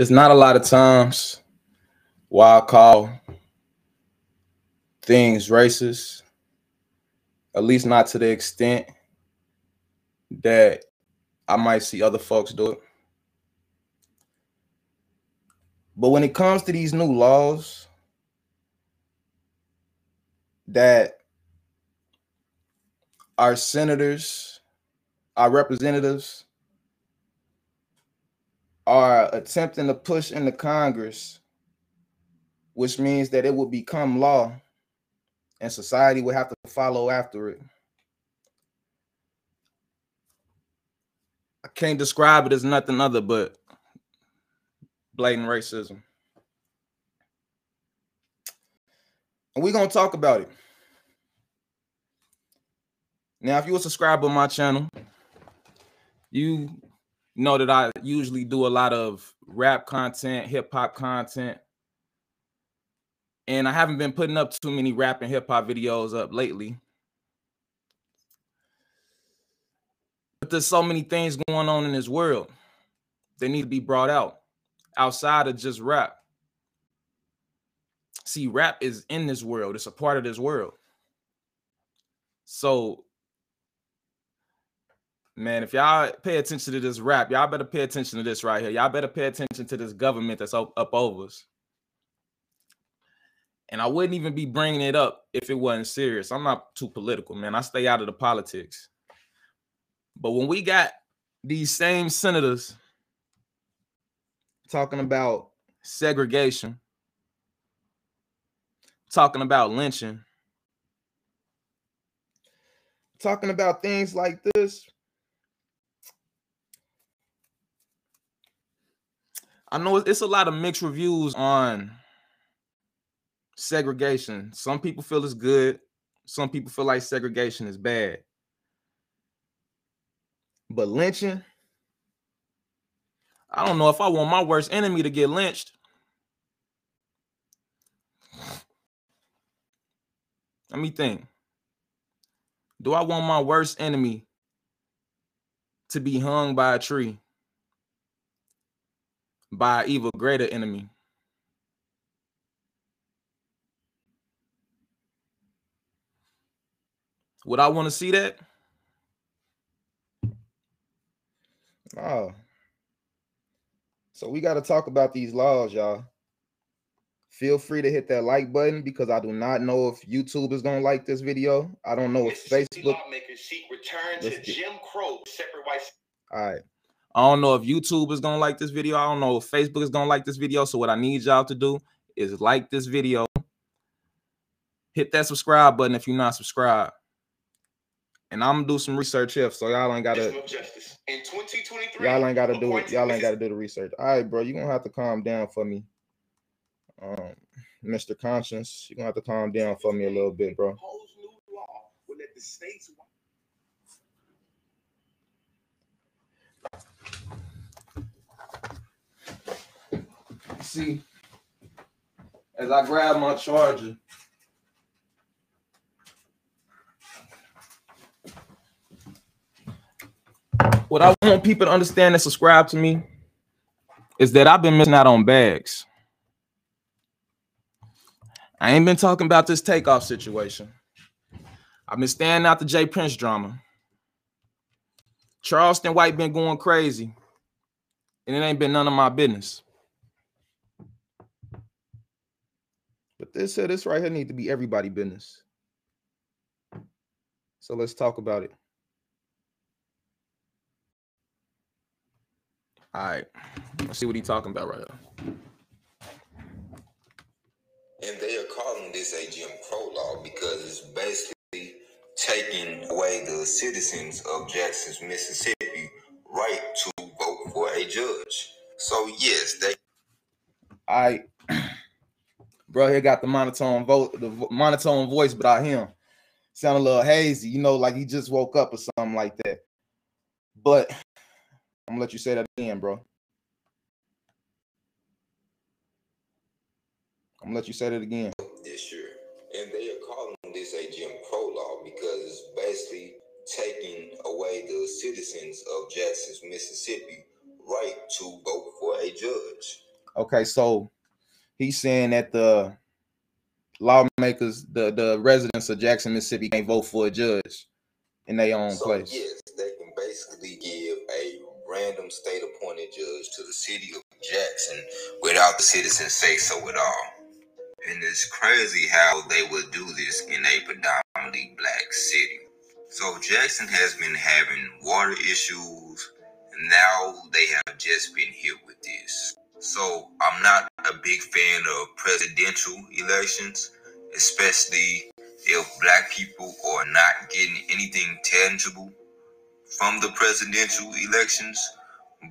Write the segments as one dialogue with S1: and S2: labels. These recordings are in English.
S1: It's not a lot of times why I call things racist, at least not to the extent that I might see other folks do it. But when it comes to these new laws that our senators, our representatives are attempting to push into Congress, which means that it will become law and society will have to follow after it. I can't describe it as nothing other but blatant racism. And we're going to talk about it. Now, if you a subscriber to my channel, you know that I usually do a lot of rap content, hip hop content. And I haven't been putting up too many rap and hip hop videos up lately. But there's so many things going on in this world. They need to be brought out outside of just rap. See, rap is in this world, it's a part of this world. So, man, if y'all pay attention to this rap, y'all better pay attention to this right here. Y'all better pay attention to this government that's up, up over us. And I wouldn't even be bringing it up if it wasn't serious. I'm not too political, man. I stay out of the politics. But when we got these same senators talking about segregation, talking about lynching, talking about things like this. I know it's a lot of mixed reviews on segregation. Some people feel it's good, some people feel like segregation is bad. But lynching, I don't know if I want my worst enemy to get lynched. Let me think. Do I want my worst enemy to be hung by a tree by an even greater enemy? Would I want to see that? Oh. So we got to talk about these laws, y'all. Feel free to hit that like button because I do not know if YouTube is gonna like this video. I don't know if Facebook. Lawmakers seek return to Jim Crow separate white. All right. I don't know if YouTube is gonna like this video. I don't know if Facebook is gonna like this video. So what I need y'all to do is like this video, hit that subscribe button if you're not subscribed, and I'm gonna do some research here, so y'all ain't gotta. In 2023, y'all ain't gotta do it. Y'all ain't gotta do the research. All right, bro, you gonna have to calm down for me, um, Mr. Conscience. You gonna have to calm down for me a little bit, bro. See, as I grab my charger. what I want people to understand and subscribe to me is that I've been missing out on bags. I ain't been talking about this takeoff situation. I've been standing out the Jay Prince drama. Charleston White been going crazy, and it ain't been none of my business. This uh, this right here need to be everybody business. So let's talk about it. All right. Let's see what he's talking about right now.
S2: And they are calling this a Jim Crow law because it's basically taking away the citizens of Jackson's Mississippi right to vote for a judge. So yes, they
S1: I bro here got the monotone vote the monotone voice but I him sound a little hazy, you know, like he just woke up or something like that. But I'm gonna let you say that again, bro. I'm gonna let you say that again.
S2: This year, and they are calling this a Jim Crow law because it's basically taking away the citizens of Jackson's Mississippi right to vote for a judge.
S3: Okay, so he's saying that the lawmakers, the the residents of Jackson, Mississippi, can't vote for a judge in their own
S2: So
S3: place.
S2: yes, they can basically give a random state appointed judge to the city of Jackson without the citizens say so at all. And it's crazy how they would do this in a predominantly black city. So Jackson has been having water issues, and now they have just been hit with this. So I'm not a big fan of presidential elections, especially if black people are not getting anything tangible from the presidential elections.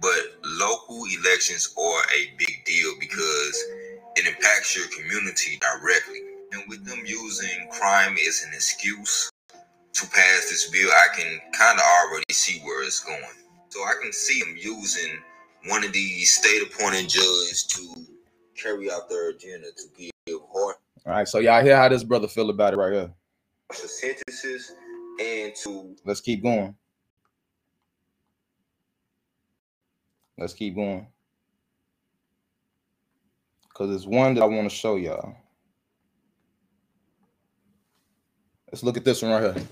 S2: But local elections are a big deal because it impacts your community directly. And with them using crime as an excuse to pass this bill, I can kind of already see where it's going. So I can see them using one of these state appointed judges to carry out their agenda to give
S3: All right, so y'all hear how this brother feel about it right here.
S2: sentences and to
S3: Let's keep going. Let's keep going. Because it's one that I want to show y'all. Let's look at this one right here.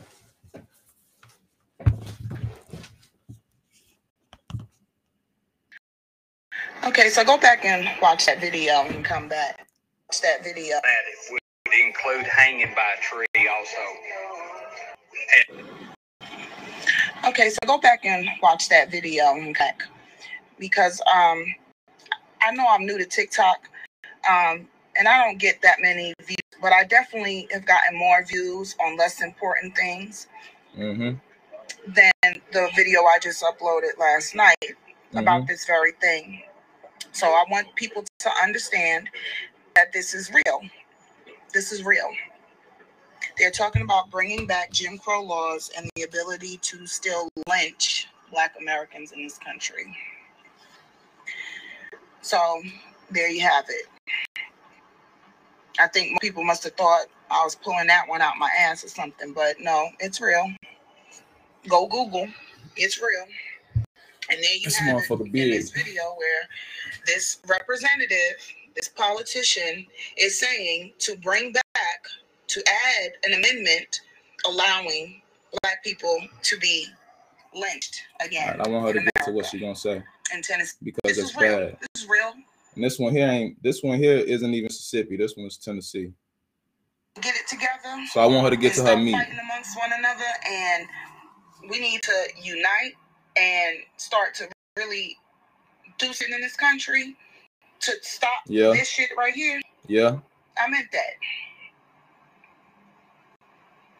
S4: Okay, so go back and watch that video and come back. Watch that video.
S5: that it would include hanging by a tree also.
S4: Okay, so go back and watch that video and back because um I know I'm new to TikTok um and I don't get that many views, but I definitely have gotten more views on less important things
S3: Mm-hmm.
S4: than the video I just uploaded last night about this very thing. So I want people to understand that this is real. This is real. They're talking about bringing back Jim Crow laws and the ability to still lynch Black Americans in this country. So there you have it. I think people must have thought I was pulling that one out my ass or something, but no, it's real. Go Google. It's real. And there you
S3: This
S4: have it in
S3: big.
S4: this video where this representative, this politician, is saying to bring back, to add an amendment allowing black people to be lynched again
S3: right, I want her to
S4: in
S3: get to what she's gonna say
S4: in Tennessee.
S3: because
S4: This
S3: it's
S4: is real.
S3: bad.
S4: This is real.
S3: And this one here ain't. This one here isn't even Mississippi. This one's Tennessee.
S4: Get it together.
S3: So I want her to get to her meat.
S4: fighting amongst one another and we need to unite and start to really do something in this country to stop
S3: Yeah.
S4: this shit right here.
S3: Yeah.
S4: I meant that.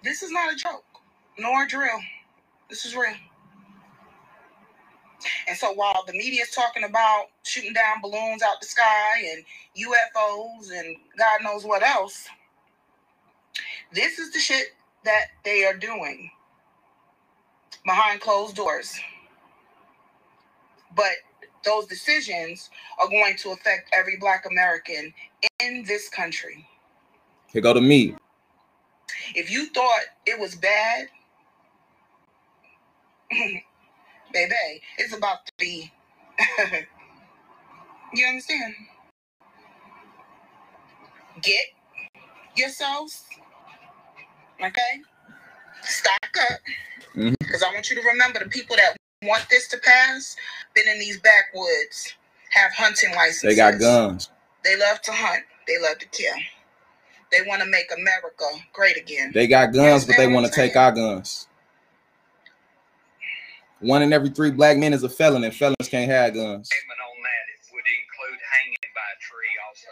S4: This is not a joke, nor a drill. This is real. And so while the media is talking about shooting down balloons out the sky and UFOs and God knows what else, this is the shit that they are doing behind closed doors. But those decisions are going to affect every Black American in this country.
S3: Here go to me.
S4: If you thought it was bad, baby, it's about to be. you understand? Get yourselves, okay? Stock up.
S3: Mhm.
S4: Because I want you to remember the people that want this to pass, been in these backwoods, have hunting licenses.
S3: They got guns.
S4: They love to hunt. They love to kill. They want to make America great again.
S3: They got guns, but they want to take our guns. One in every three black men is a felon, and felons can't have guns.
S5: Statement on that, it would include hanging by a tree also.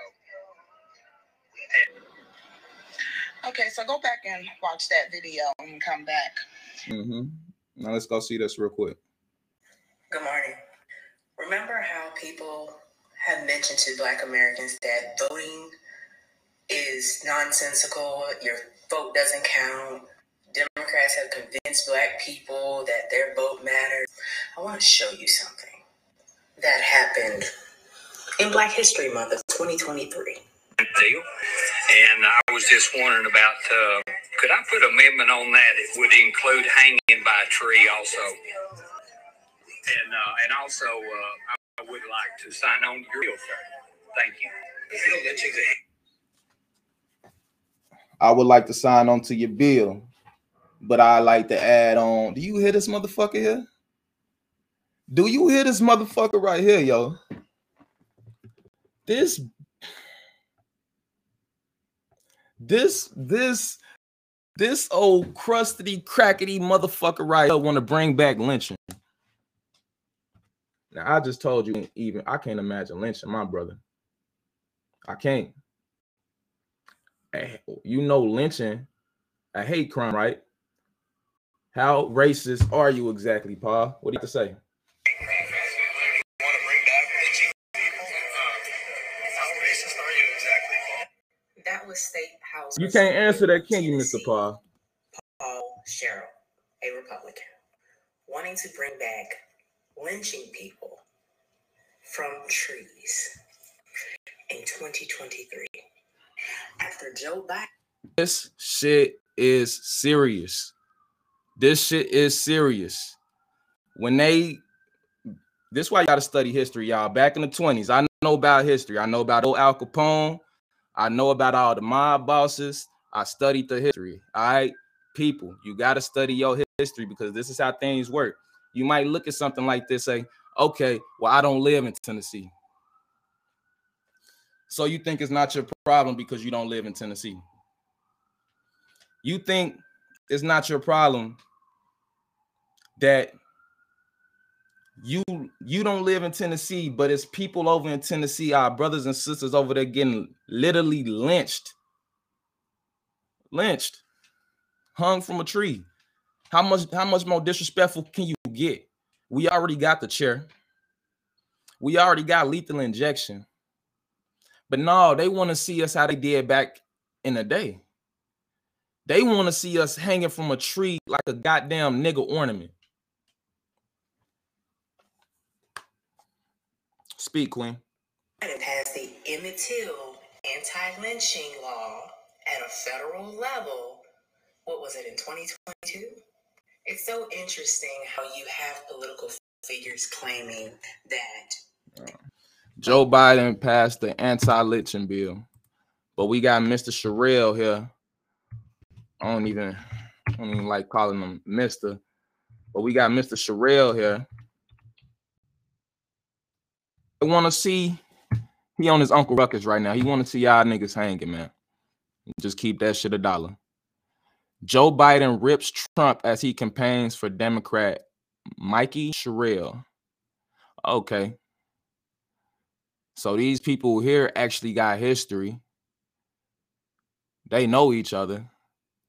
S4: Okay, so go back and watch that video and come back.
S3: hmm Now let's go see this real quick.
S6: Good morning. Remember how people have mentioned to Black Americans that voting is nonsensical, your vote doesn't count. Democrats have convinced Black people that their vote matters. I want to show you something that happened in Black History Month of 2023.
S5: Deal. And I was just wondering about, uh, could I put amendment on that? It would include hanging by a tree also. And, uh, and also, uh, I would like to sign on to your bill, sir. Thank you.
S1: I would like to sign on to your bill, but I like to add on. Do you hear this motherfucker here? Do you hear this motherfucker right here, yo? This, this, this, this old crusty, crackety motherfucker right here want to bring back lynching. Now I just told you, even I can't imagine lynching my brother. I can't. You know, lynching, a hate crime, right? How racist are you exactly, Paul? What do you have to say?
S6: That was State House.
S1: You can't answer that, can you, Mr. Paul?
S6: Paul Sherrell, a Republican, wanting to bring back lynching people from trees in 2023 after Joe Biden.
S1: This shit is serious. This shit is serious. When they, this why you got to study history, y'all. Back in the 20s, I know about history. I know about old Al Capone. I know about all the mob bosses. I studied the history. All right, people, you got to study your history because this is how things work. You might look at something like this, say, okay, well, I don't live in Tennessee. So you think it's not your problem because you don't live in Tennessee. You think it's not your problem that you you don't live in Tennessee, but it's people over in Tennessee, our brothers and sisters over there getting literally lynched. Lynched, hung from a tree. How much how much more disrespectful can you get? We already got the chair. We already got lethal injection. But no, they want to see us how they did back in the day. They want to see us hanging from a tree like a goddamn nigga ornament. Speak, Queen.
S6: Biden passed the Emmett Till anti-lynching law at a federal level. What was it in 2022? It's so interesting how you have political figures claiming that
S1: Joe Biden passed the anti-lynching bill, but we got Mr. Sherrell here. I don't even, I don't even like calling him Mister, but we got Mr. Sherrell here. I want to see he on his Uncle Ruckus right now. He want to see y'all niggas hanging, man. Just keep that shit a dollar. Joe Biden rips Trump as he campaigns for Democrat Mikie Sherrill. Okay. So these people here actually got history. They know each other.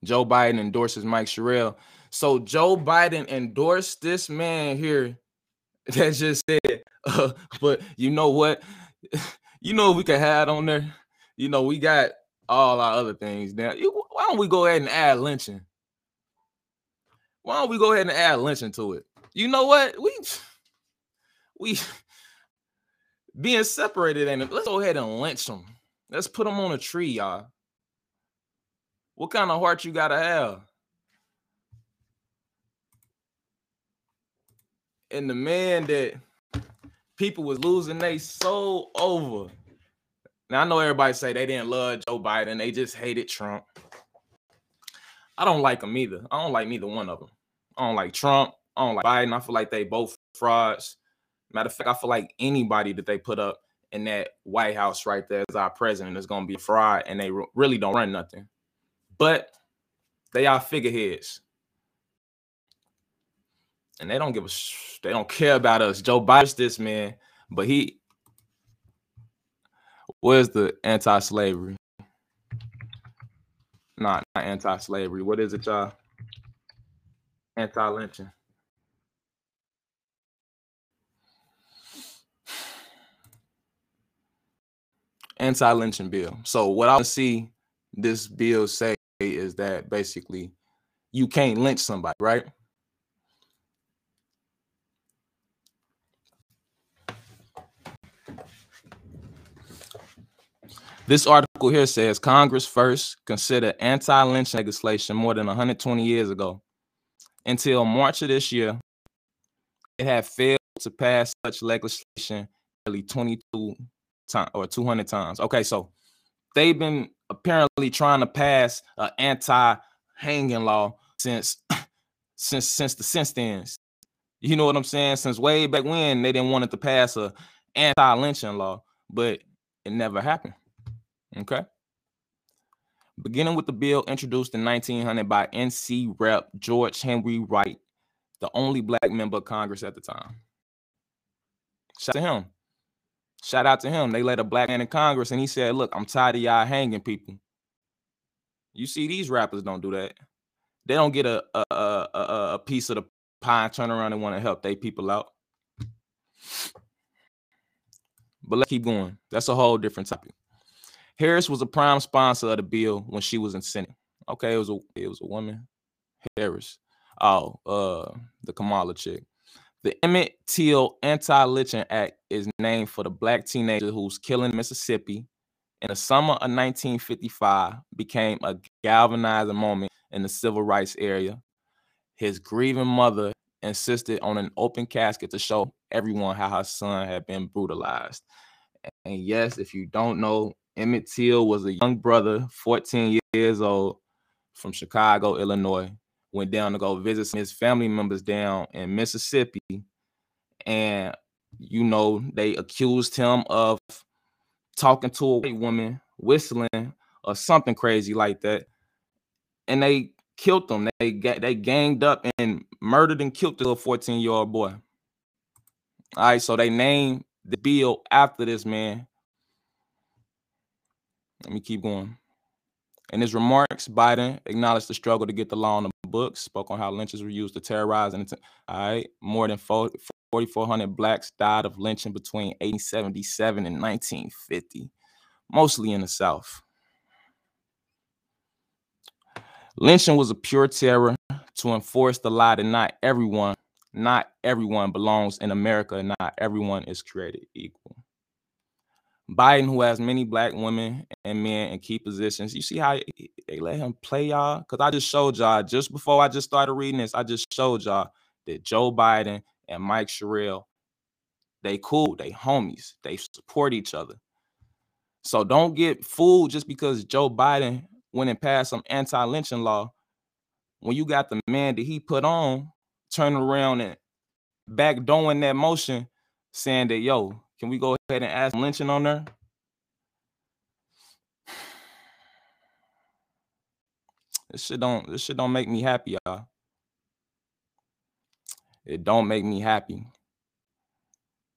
S1: Joe Biden endorses Mike Sherrill. So Joe Biden endorsed this man here that just said, uh, but you know what? You know we can have on there. You know, we got all our other things now. Why don't we go ahead and add lynching? Why don't we go ahead and add lynching to it? You know what? We we being separated and let's go ahead and lynch them. Let's put them on a tree, y'all. What kind of heart you gotta have? And the man that people was losing their soul over. Now I know everybody say they didn't love Joe Biden, they just hated Trump. I don't like them either. I don't like neither one of them. I don't like Trump. I don't like Biden. I feel like they both frauds. Matter of fact, I feel like anybody that they put up in that White House right there as our president is going to be a fraud, and they really don't run nothing. But they are figureheads, and they don't give a sh- they don't care about us. Joe Biden's this man, but he where's the anti-slavery? Not, not anti-slavery. What is it, y'all? Anti-lynching. Anti-lynching bill. So what I see this bill say is that basically you can't lynch somebody, right? This article here says Congress first considered anti-lynch legislation more than 120 years ago. Until March of this year, it had failed to pass such legislation nearly 22 times or 200 times. Okay, so they've been apparently trying to pass an anti-hanging law since since since the since then. You know what I'm saying? Since way back when they didn't want it to pass a anti-lynching law, but it never happened. Okay. Beginning with the bill introduced in 1900 by NC Rep. George Henry Wright, the only black member of Congress at the time. Shout out to him. Shout out to him. They let a black man in Congress and he said, Look, I'm tired of y'all hanging people. You see, these rappers don't do that. They don't get a a, a, a piece of the pie and turn around and want to help they people out. But let's keep going. That's a whole different topic. Harris was a prime sponsor of the bill when she was in Senate. Okay, it was a it was a woman. Harris. Oh, uh, the Kamala chick. The Emmett Till Anti-Lynching Act is named for the black teenager whose killing Mississippi in the summer of 1955 became a galvanizing moment in the civil rights area. His grieving mother insisted on an open casket to show everyone how her son had been brutalized. And yes, if you don't know, Emmett Till was a young brother, 14 years old, from Chicago, Illinois. Went down to go visit his family members down in Mississippi. And, you know, they accused him of talking to a white woman, whistling, or something crazy like that. And they killed them. They got they ganged up and murdered and killed the little 14 year old boy. All right, so they named the bill after this man. Let me keep going. In his remarks, Biden acknowledged the struggle to get the law on the books, spoke on how lynches were used to terrorize and all right, more than 4,400 blacks died of lynching between 1877 and 1950, mostly in the South. Lynching was a pure terror to enforce the lie that not everyone, not everyone belongs in America, and not everyone is created equal. Biden, who has many black women and men in key positions, you see how they let him play y'all? Because I just showed y'all just before I just started reading this, I just showed y'all that Joe Biden and Mike Sherrill, they cool, they homies, they support each other. So don't get fooled just because Joe Biden went and passed some anti-lynching law, when you got the man that he put on turning around and backdooring that motion, saying that, yo, can we go ahead and ask lynching on there? This shit don't this shit don't make me happy, y'all. It don't make me happy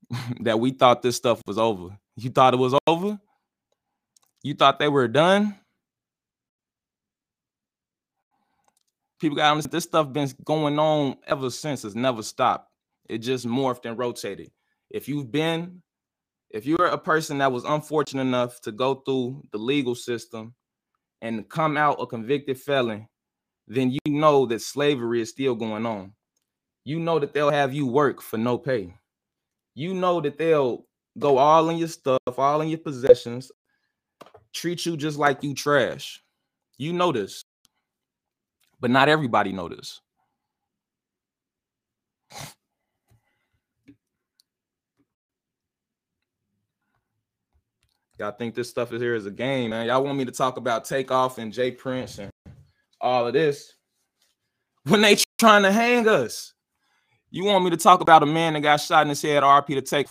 S1: that we thought this stuff was over. You thought it was over? You thought they were done? people got understand this stuff been going on ever since. It's never stopped. It just morphed and rotated. If you've been, if you're a person that was unfortunate enough to go through the legal system and come out a convicted felon, then you know that slavery is still going on. You know that they'll have you work for no pay. You know that they'll go all in your stuff, all in your possessions, treat you just like you trash. You know this but not everybody know this. Y'all think this stuff is here as a game, man. Y'all want me to talk about Takeoff and Jay Prince and all of this when they trying to hang us. You want me to talk about a man that got shot in his head, RP to take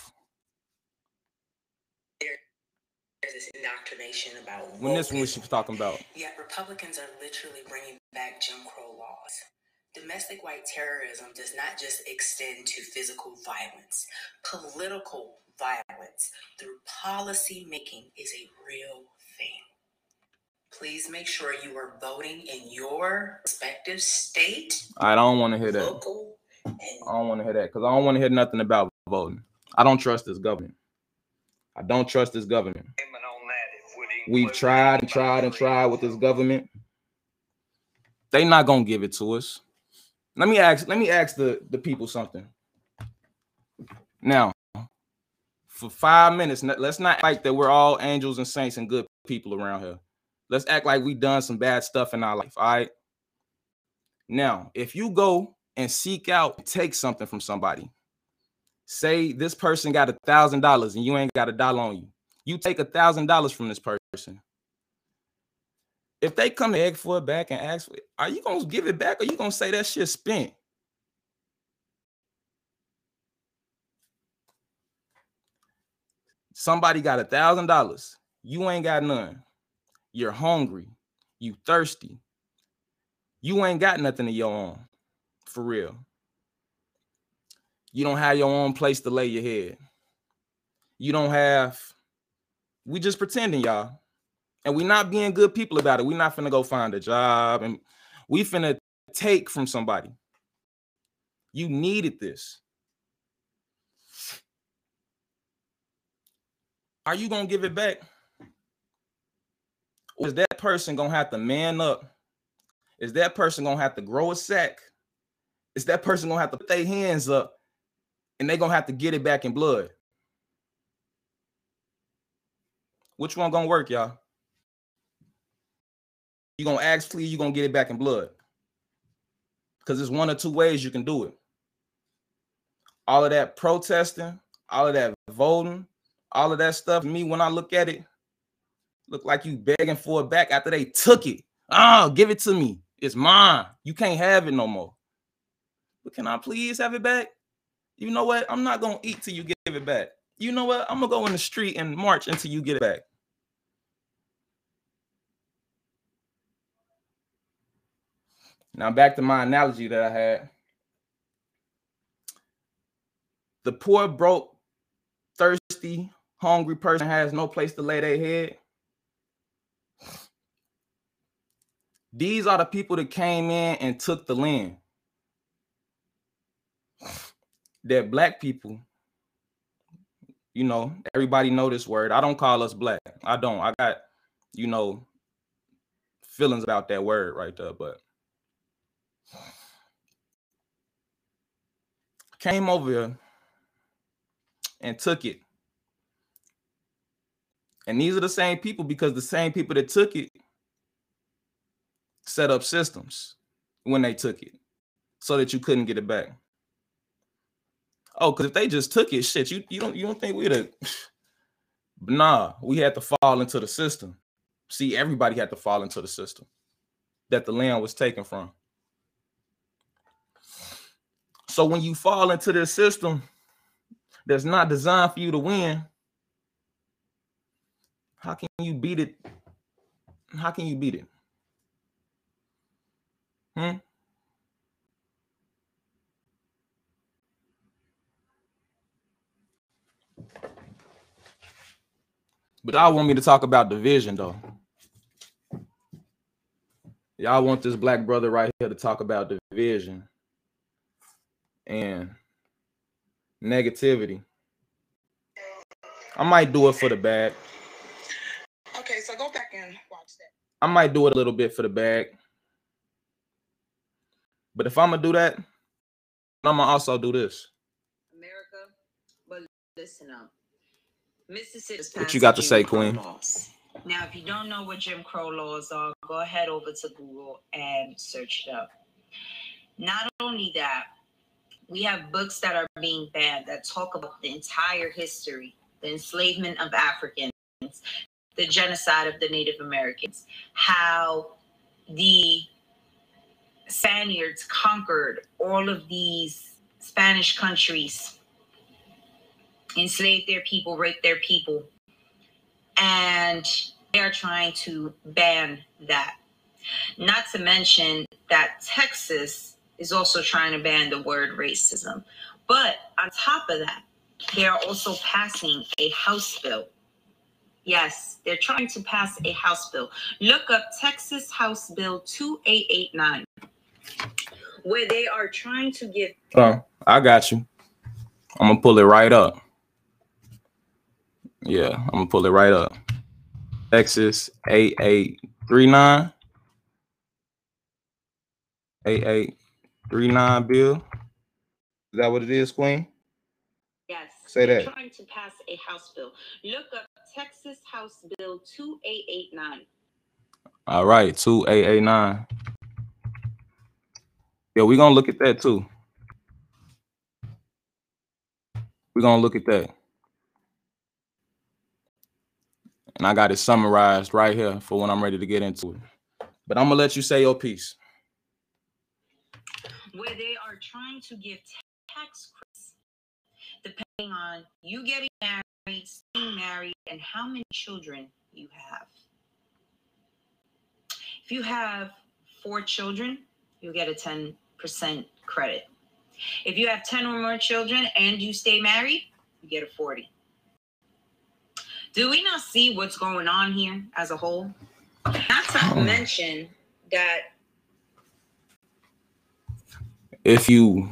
S6: this indoctrination about
S1: when this one she was talking about.
S6: Yet Republicans are literally bringing back Jim Crow laws. Domestic white terrorism does not just extend to physical violence. Political violence through policy making is a real thing. Please make sure you are voting in your respective state.
S1: I don't want to hear that. I don't want to hear that because I don't want to hear nothing about voting. I don't trust this government. I don't trust this government. We've tried and tried and tried with this government. They not gonna give it to us. Let me ask. Let me ask the the people something. Now, for five minutes, let's not like that we're all angels and saints and good people around here. Let's act like we done some bad stuff in our life. All right. Now, if you go and seek out, take something from somebody, say this person got a thousand dollars and you ain't got a dollar on you You take a thousand dollars from this person. If they come to egg for it back and ask for it, are you gonna give it back or you gonna say that shit spent? Somebody got a thousand dollars. You ain't got none. You're hungry. You thirsty. You ain't got nothing of your own. For real. You don't have your own place to lay your head. You don't have. We just pretending, y'all. And we not being good people about it. we not finna go find a job and we finna take from somebody. You needed this. Are you gonna give it back? Or is that person gonna have to man up? Is that person gonna have to grow a sack? Is that person gonna have to put their hands up and they're gonna have to get it back in blood? Which one gonna work, y'all? You gonna ask flee, you gonna get it back in blood. Because there's one or two ways you can do it. All of that protesting, all of that voting, all of that stuff. Me, when I look at it, look like you begging for it back after they took it. Oh, give it to me. It's mine. You can't have it no more. But can I please have it back? You know what? I'm not gonna eat till you give it back. You know what? I'm gonna go in the street and march until you get it back. Now back to my analogy that I had. The poor, broke, thirsty, hungry person has no place to lay their head. These are the people that came in and took the land. That black people, you know, everybody know this word. I don't call us black. I don't. I got, you know, feelings about that word right there, but came over here and took it. And these are the same people because the same people that took it set up systems when they took it so that you couldn't get it back. Oh, because if they just took it, shit, you, you don't you don't think we'd have nah, we had to fall into the system. See, everybody had to fall into the system that the land was taken from. So when you fall into this system that's not designed for you to win, how can you beat it? How can you beat it? Hmm? But y'all want me to talk about division though. Y'all want this black brother right here to talk about division and negativity. I might do it for the bag.
S4: Okay, so go back and watch that.
S1: I might do it a little bit for the bag. But if I'm gonna do that, I'm gonna also do this.
S7: America, but listen up. Mississippi.
S1: What you got to say, Queen?
S7: Laws. Now, if you don't know what Jim Crow laws are, go ahead over to Google and search it up. Not only that, we have books that are being banned that talk about the entire history, the enslavement of Africans, the genocide of the Native Americans, how the Spaniards conquered all of these Spanish countries, enslaved their people, raped their people, and they are trying to ban that. Not to mention that Texas is also trying to ban the word racism. But on top of that, they are also passing a House bill. Yes, they're trying to pass a House bill. Look up Texas House Bill 2889, where they are trying to give.
S1: Oh, I got you. I'm gonna pull it right up. Yeah, I'm gonna pull it right up. Texas 8839. 88 Three nine bill. Is that what it is, Queen?
S7: Yes.
S1: Say
S7: they're
S1: that.
S7: Trying to pass a House bill. Look up Texas House Bill two eight eight nine.
S1: All right, two eight eight nine. Yeah, we're gonna look at that too. We're gonna look at that. And I got it summarized right here for when I'm ready to get into it. But I'm gonna let you say your piece.
S7: Where they are trying to give tax credits depending on you getting married, staying married, and how many children you have. If you have four children, you'll get a 10% credit. If you have 10 or more children and you stay married, you get a 40. Do we not see what's going on here as a whole? Not to oh. mention that
S1: if you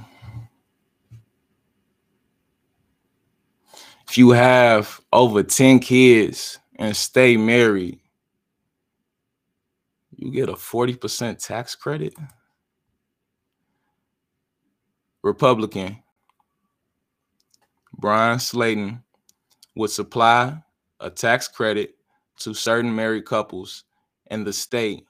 S1: you have over 10 kids and stay married you get a 40% tax credit. Republican Bryan Slaton would supply a tax credit to certain married couples in the state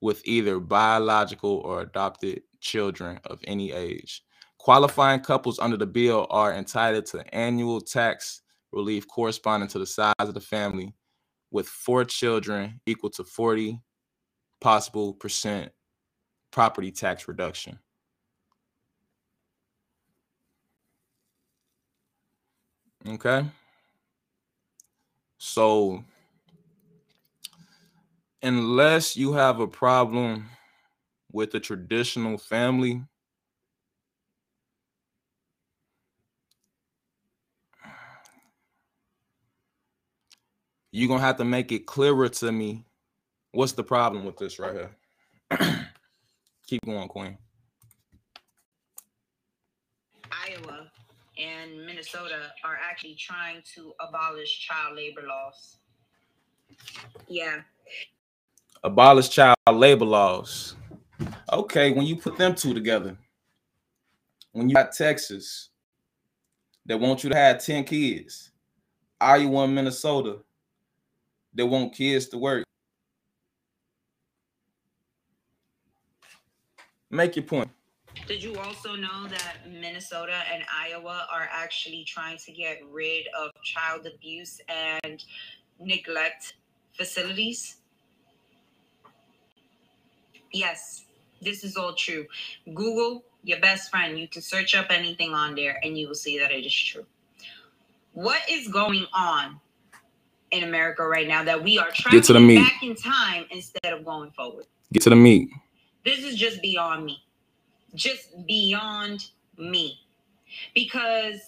S1: with either biological or adopted children of any age. Qualifying couples under the bill are entitled to annual tax relief corresponding to the size of the family, with four children equal to 40 possible percent property tax reduction. Okay. So, unless you have a problem with a traditional family, you're going to have to make it clearer to me What's the problem with this right here? Keep going, Queen.
S7: Iowa and Minnesota are actually trying to abolish child labor laws. Yeah.
S1: Abolish child labor laws. Okay, when you put them two together, when you got Texas that want you to have 10 kids, Iowa and Minnesota they want kids to work. Make your point.
S7: Did you also know that Minnesota and Iowa are actually trying to get rid of child abuse and neglect facilities? Yes, this is all true. Google your best friend. You can search up anything on there and you will see that it is true. What is going on in America right now that we are trying to, the meat. back in time instead of going forward?
S1: Get to the meat.
S7: This is just beyond me. Just beyond me. Because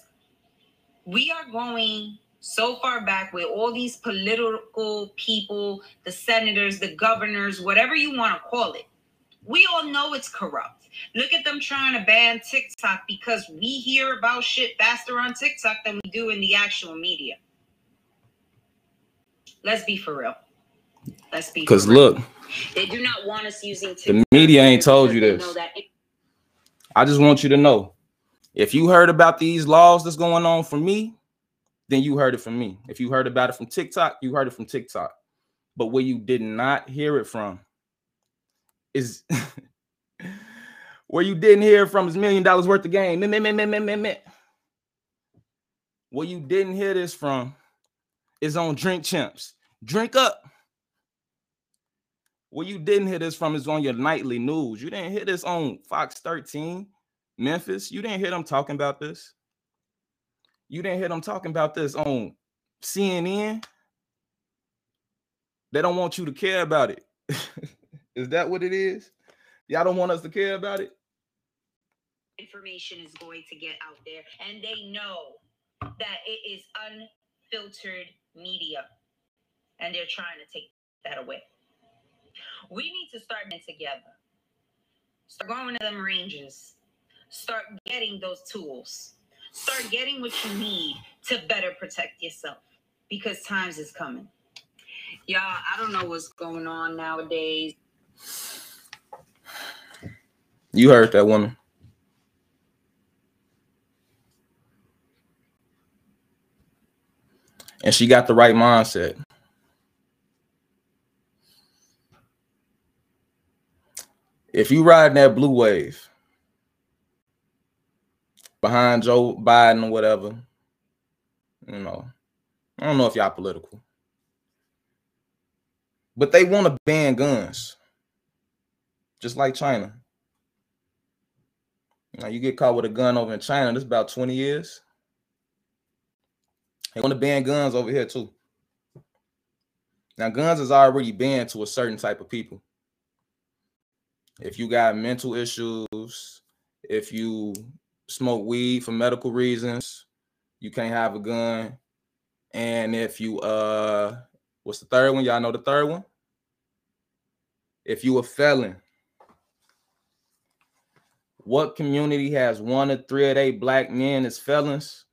S7: we are going so far back with all these political people, the senators, the governors, whatever you want to call it. We all know it's corrupt. Look at them trying to ban TikTok because we hear about shit faster on TikTok than we do in the actual media. Let's be for real. Let's be
S1: because look,
S7: they do not want us using
S1: the media ain't told you this. I just want you to know if you heard about these laws that's going on for me, then you heard it from me. If you heard about it from TikTok, you heard it from TikTok. But where you did not hear it from is where you didn't hear from is million dollars worth of game. Where you didn't hear this from is on Drink Champs. Drink up. Where you didn't hear this from is on your nightly news. You didn't hear this on Fox 13, Memphis. You didn't hear them talking about this. You didn't hear them talking about this on CNN. They don't want you to care about it. is that what it is? Y'all don't want us to care about it?
S7: Information is going to get out there, and they know that it is unfiltered media, and they're trying to take that away. We need to start getting together. Start going to them ranges. Start getting those tools. Start getting what you need to better protect yourself because times is coming. Y'all, I don't know what's going on nowadays.
S1: You heard that woman. And she got the right mindset. if you ride that blue wave behind Joe Biden or whatever, you know, I don't know if y'all political. But they want to ban guns, just like China. Now you get caught with a gun over in China, this about 20 years. They want to ban guns over here too. Now, guns is already banned to a certain type of people. If you got mental issues, if you smoke weed for medical reasons, you can't have a gun. And if you uh what's the third one? Y'all know the third one? If you a felon, what community has one of three of eight black men as felons?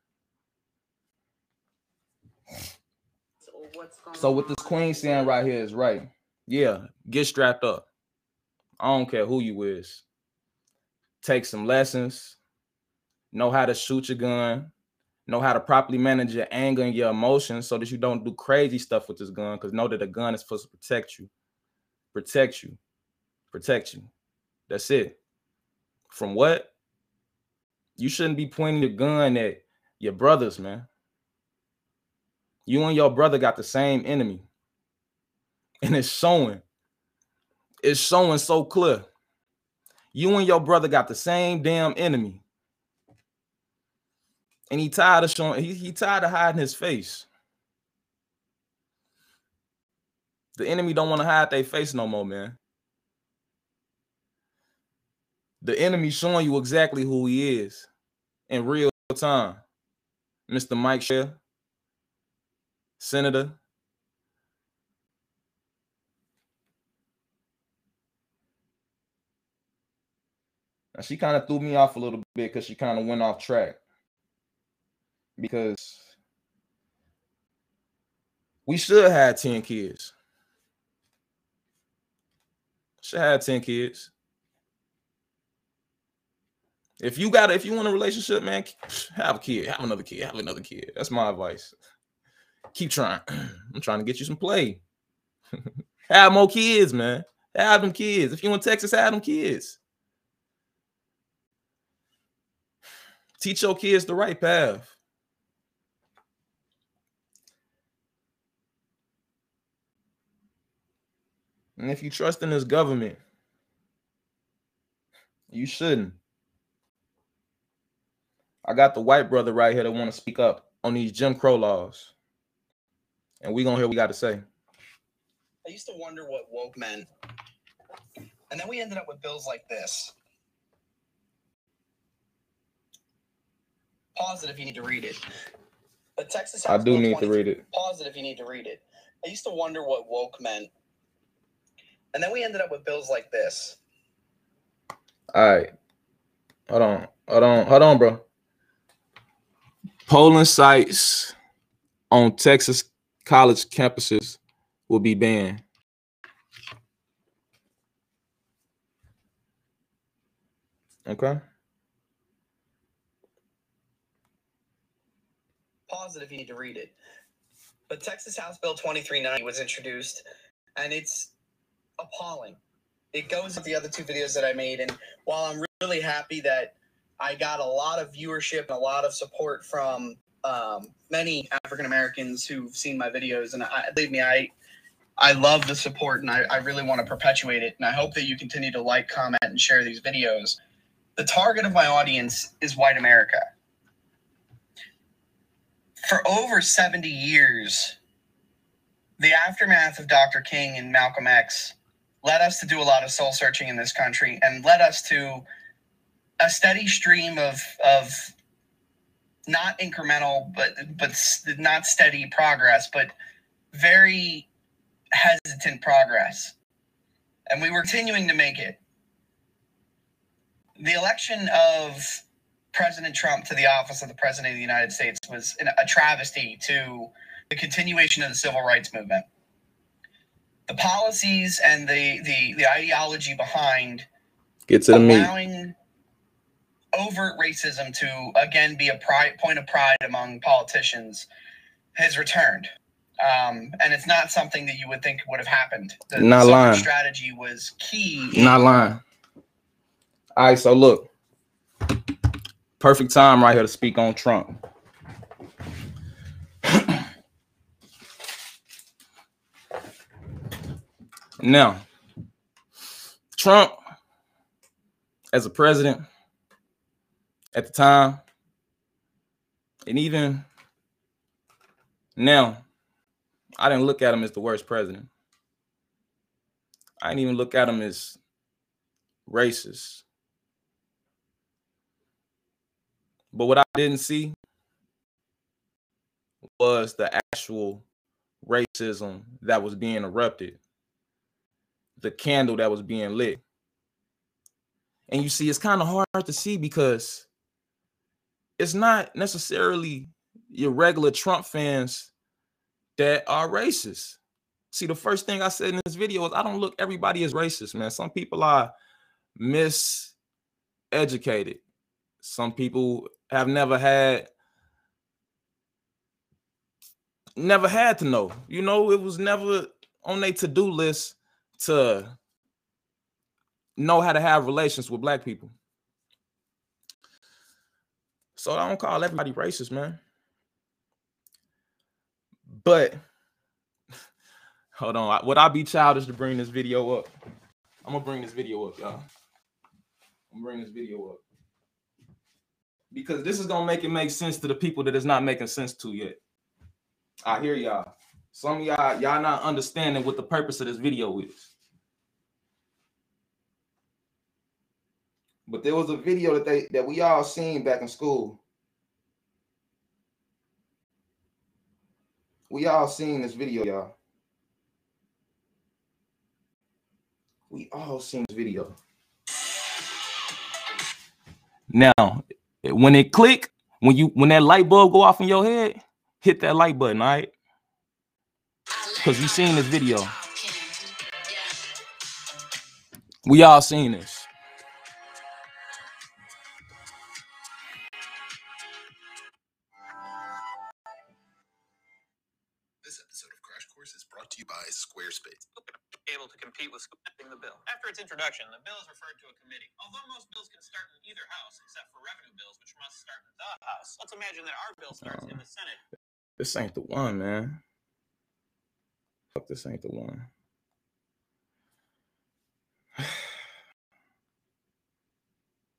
S1: So what this queen saying right here is right. Yeah, get strapped up. I don't care who you is. Take some lessons. Know how to shoot your gun. Know how to properly manage your anger and your emotions so that you don't do crazy stuff with this gun. Because know that a gun is supposed to protect you. Protect you. Protect you. That's it. From what? You shouldn't be pointing your gun at your brothers, man. You and your brother got the same enemy. And it's showing. It's showing so clear. You and your brother got the same damn enemy. And he tired of showing, he, he tired of hiding his face. The enemy don't want to hide their face no more, man. The enemy showing you exactly who he is in real time. Mr. Mike Sherrill. Senator. Now she kind of threw me off a little bit because she kind of went off track. Because we should have 10 kids. Should have 10 kids. If you got if you want a relationship, man, have a kid, have another kid, have another kid. That's my advice keep trying. I'm trying to get you some play. have more kids, man. Have them kids. If you in Texas, have them kids. Teach your kids the right path. And if you trust in this government, you shouldn't. I got the white brother right here that want to speak up on these Jim Crow laws and we gonna hear what we got to say.
S8: I used to wonder what woke meant, and then we ended up with bills like this. Pause it if you need to read it. But Texas
S1: House I do Bill need to read it.
S8: Pause it if you need to read it. I used to wonder what woke meant, and then we ended up with bills like this.
S1: All right, hold on, hold on, hold on, bro. Polling sites on Texas college campuses will be banned. Okay.
S8: If you need to read it. But Texas House Bill 2390 was introduced, and it's appalling. It goes with the other two videos that I made, and while I'm really happy that I got a lot of viewership and a lot of support from um, many African Americans who've seen my videos, and I, believe me, I I love the support, and I, I really want to perpetuate it. And I hope that you continue to like, comment, and share these videos. The target of my audience is white America. For over 70 years, the aftermath of Dr. King and Malcolm X led us to do a lot of soul searching in this country and led us to a steady stream of, of not incremental, but but not steady progress, but very hesitant progress, and we were continuing to make it. The election of President Trump to the office of the President of the United States was a travesty to the continuation of the civil rights movement. The policies and the the, the ideology behind
S1: get to the meat
S8: overt racism to again be a pride, point of pride among politicians has returned. Um, and it's not something that you would think would have happened. The,
S1: not lying.
S8: strategy was key.
S1: Not lying. All right, so look, perfect time right here to speak on Trump. Now, Trump, as a president at the time, and even now, I didn't look at him as the worst president. I didn't even look at him as racist. But what I didn't see was the actual racism that was being erupted, the candle that was being lit. And you see, it's kind of hard to see because it's not necessarily your regular Trump fans that are racist. See, the first thing I said in this video is I don't look everybody as racist, man. Some people are miseducated. Some people have never had never had to know. You know, it was never on their to-do list to know how to have relations with black people. So I don't call everybody racist, man. But hold on, would I be childish to bring this video up? I'm gonna bring this video up, y'all. I'm bring this video up because this is gonna make it make sense to the people that is not making sense to yet. I hear y'all. Some of y'all y'all not understanding what the purpose of this video is. But there was a video that they that we all seen back in school. We all seen this video, y'all. We all seen this video. Now, when it click, when you when that light bulb go off in your head, hit that like button, all right? Because you seen this video. We all seen this.
S9: This
S10: its introduction, the bill is referred to a committee. Although most bills can start in either house, except for revenue bills, which must start in the house. Let's imagine that our bill starts in the oh. Senate.
S1: This ain't the one, man. Fuck, this ain't the one.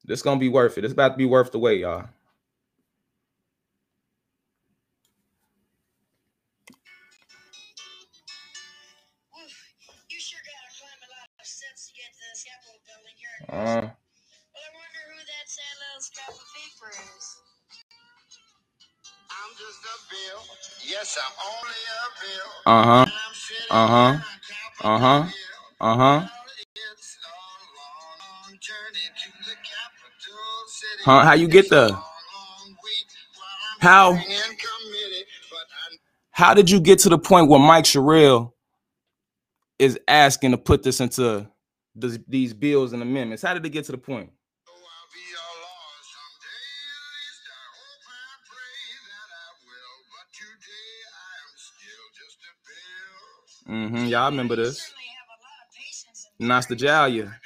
S1: this gonna be worth it. It's about to be worth the wait, y'all. Uh,
S11: well, I wonder who that sad little scrap of paper is.
S9: I'm just a bill. Yes, I'm only a bill.
S1: uh-huh.
S9: And I'm sitting
S1: Uh-huh.
S9: on a Capitol
S1: Uh-huh. Uh-huh.
S9: It's a long, long journey to the capital city.
S1: Huh? How you get
S9: It's a
S1: there?
S9: long, long week while I'm
S1: How
S9: in committee, but I
S1: how did you get to the point where Mike Sherrill is asking to put this into this, these bills and amendments? How did it get to the point? Mm-hmm. Y'all remember this? Nostalgia.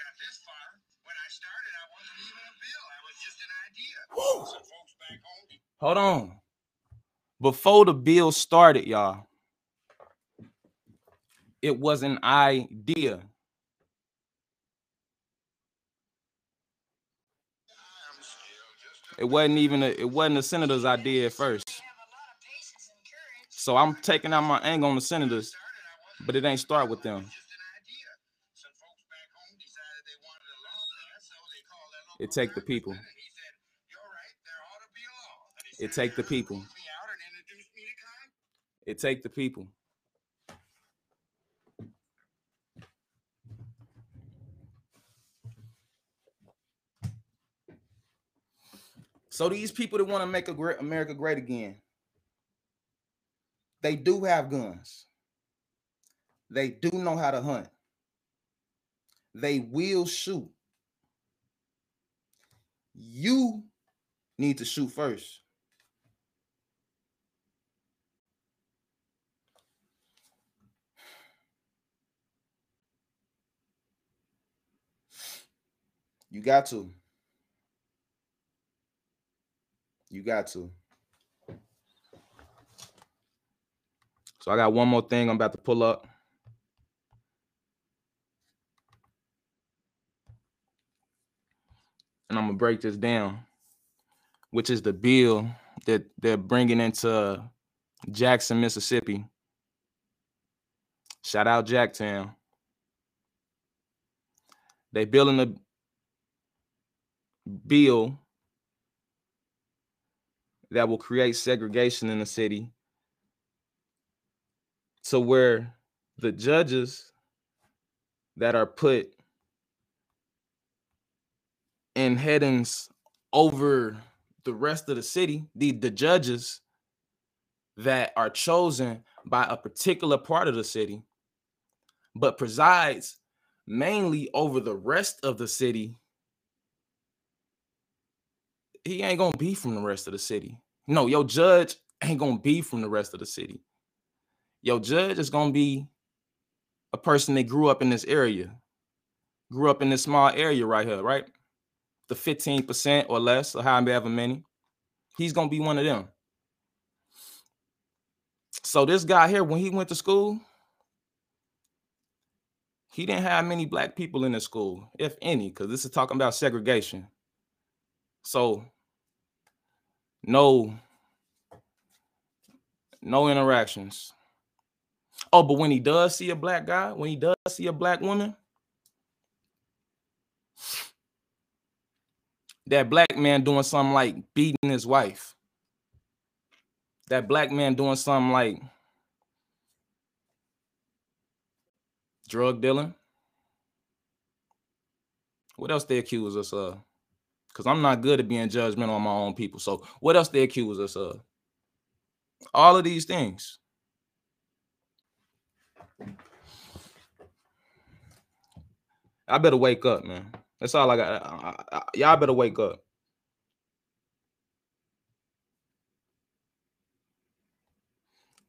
S1: Hold on. Before the bill started, y'all, it was an idea. It wasn't even a, it wasn't the senator's idea at first. So I'm taking out my anger on the senators, but it ain't start with them. It take the people. It take the people. It take the people. So these people that want to make America great again, they do have guns. They do know how to hunt. They will shoot. You need to shoot first. You got to. You got to. So I got one more thing I'm about to pull up. And I'm going to break this down, which is the bill that they're bringing into Jackson, Mississippi. Shout out Jacktown. They're building a bill that will create segregation in the city to where the judges that are put in headings over the rest of the city, the, the judges that are chosen by a particular part of the city, but presides mainly over the rest of the city, he ain't gonna be from the rest of the city. No, your judge ain't gonna be from the rest of the city. Your judge is gonna be a person that grew up in this area, grew up in this small area right here, right? The 15% or less, or however many. He's gonna be one of them. So this guy here, when he went to school, he didn't have many black people in the school, if any, because this is talking about segregation. So no, no interactions. Oh, but when he does see a black guy, when he does see a black woman, that black man doing something like beating his wife, that black man doing something like drug dealing. What else they accuse us of? Because I'm not good at being judgmental on my own people. So what else they accuse us of? All of these things. I better wake up, man. That's all I got. I, I, y'all better wake up.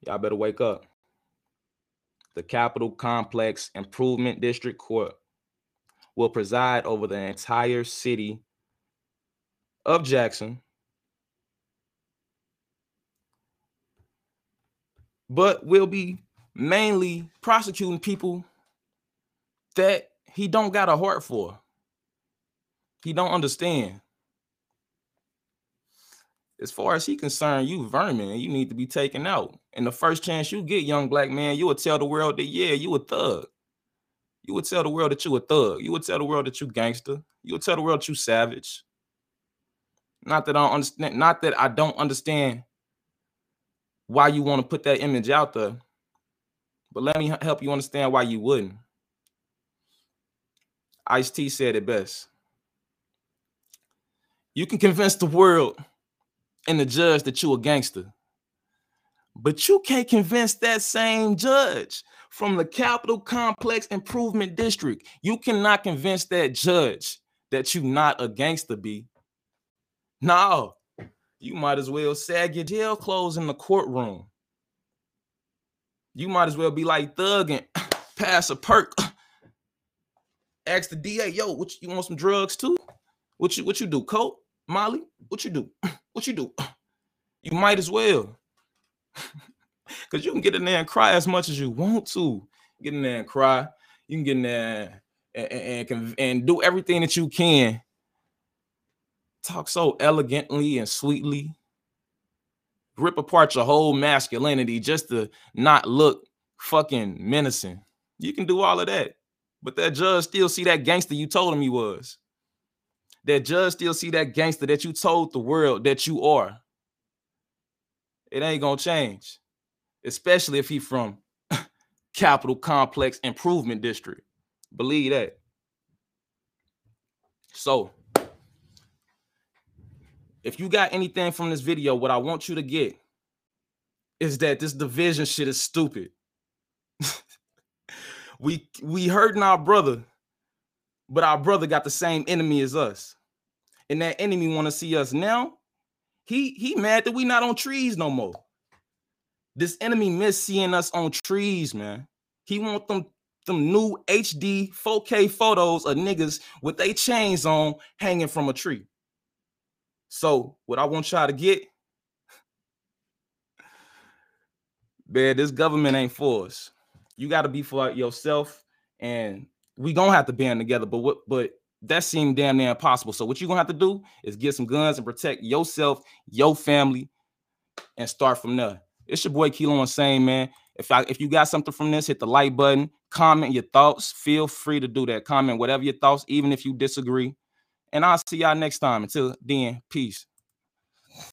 S1: Y'all better wake up. The Capitol Complex Improvement District Court will preside over the entire city of Jackson, but will be mainly prosecuting people that he don't got a heart for. He don't understand. As far as he concerned, you vermin you need to be taken out. And the first chance you get, young black man, you would tell the world that yeah, you a thug. You would tell the world that you a thug. You would tell the world that you gangster. You would tell the world that you savage. Not that I don't understand, not that I don't understand why you want to put that image out there, but let me help you understand why you wouldn't. Ice T said it best. You can convince the world and the judge that you a gangster, but you can't convince that same judge from the Capitol Complex Improvement District. You cannot convince that judge that you not a gangster, B. No, you might as well sag your jail clothes in the courtroom. You might as well be like Thug and pass a perk. Ask the DA, yo, what you, want some drugs too? What you what you do? Coke, Molly? What you do? What you do? You might as well. Cause you can get in there and cry as much as you want to. Get in there and cry. You can get in there and, and, and, and do everything that you can talk so elegantly and sweetly, rip apart your whole masculinity just to not look fucking menacing. You can do all of that, but that judge still see that gangster you told him he was. That judge still see that gangster that you told the world that you are. It ain't gonna change, especially if he from Capitol Complex Improvement District. Believe that. So if you got anything from this video, what I want you to get is that this division shit is stupid. we we hurting our brother, but our brother got the same enemy as us. And that enemy want to see us now. He he mad that we not on trees no more. This enemy miss seeing us on trees, man. He want them them new HD 4K photos of niggas with their chains on hanging from a tree. So what I want y'all to get, man, this government ain't for us. You got to be for yourself, and we gonna have to band together. But what? But that seemed damn near impossible. So what you're gonna have to do is get some guns and protect yourself, your family, and start from there. It's your boy Kilo Insane, man. If I if you got something from this, hit the like button, comment your thoughts. Feel free to do that. Comment whatever your thoughts, even if you disagree. And I'll see y'all next time. Until then, peace.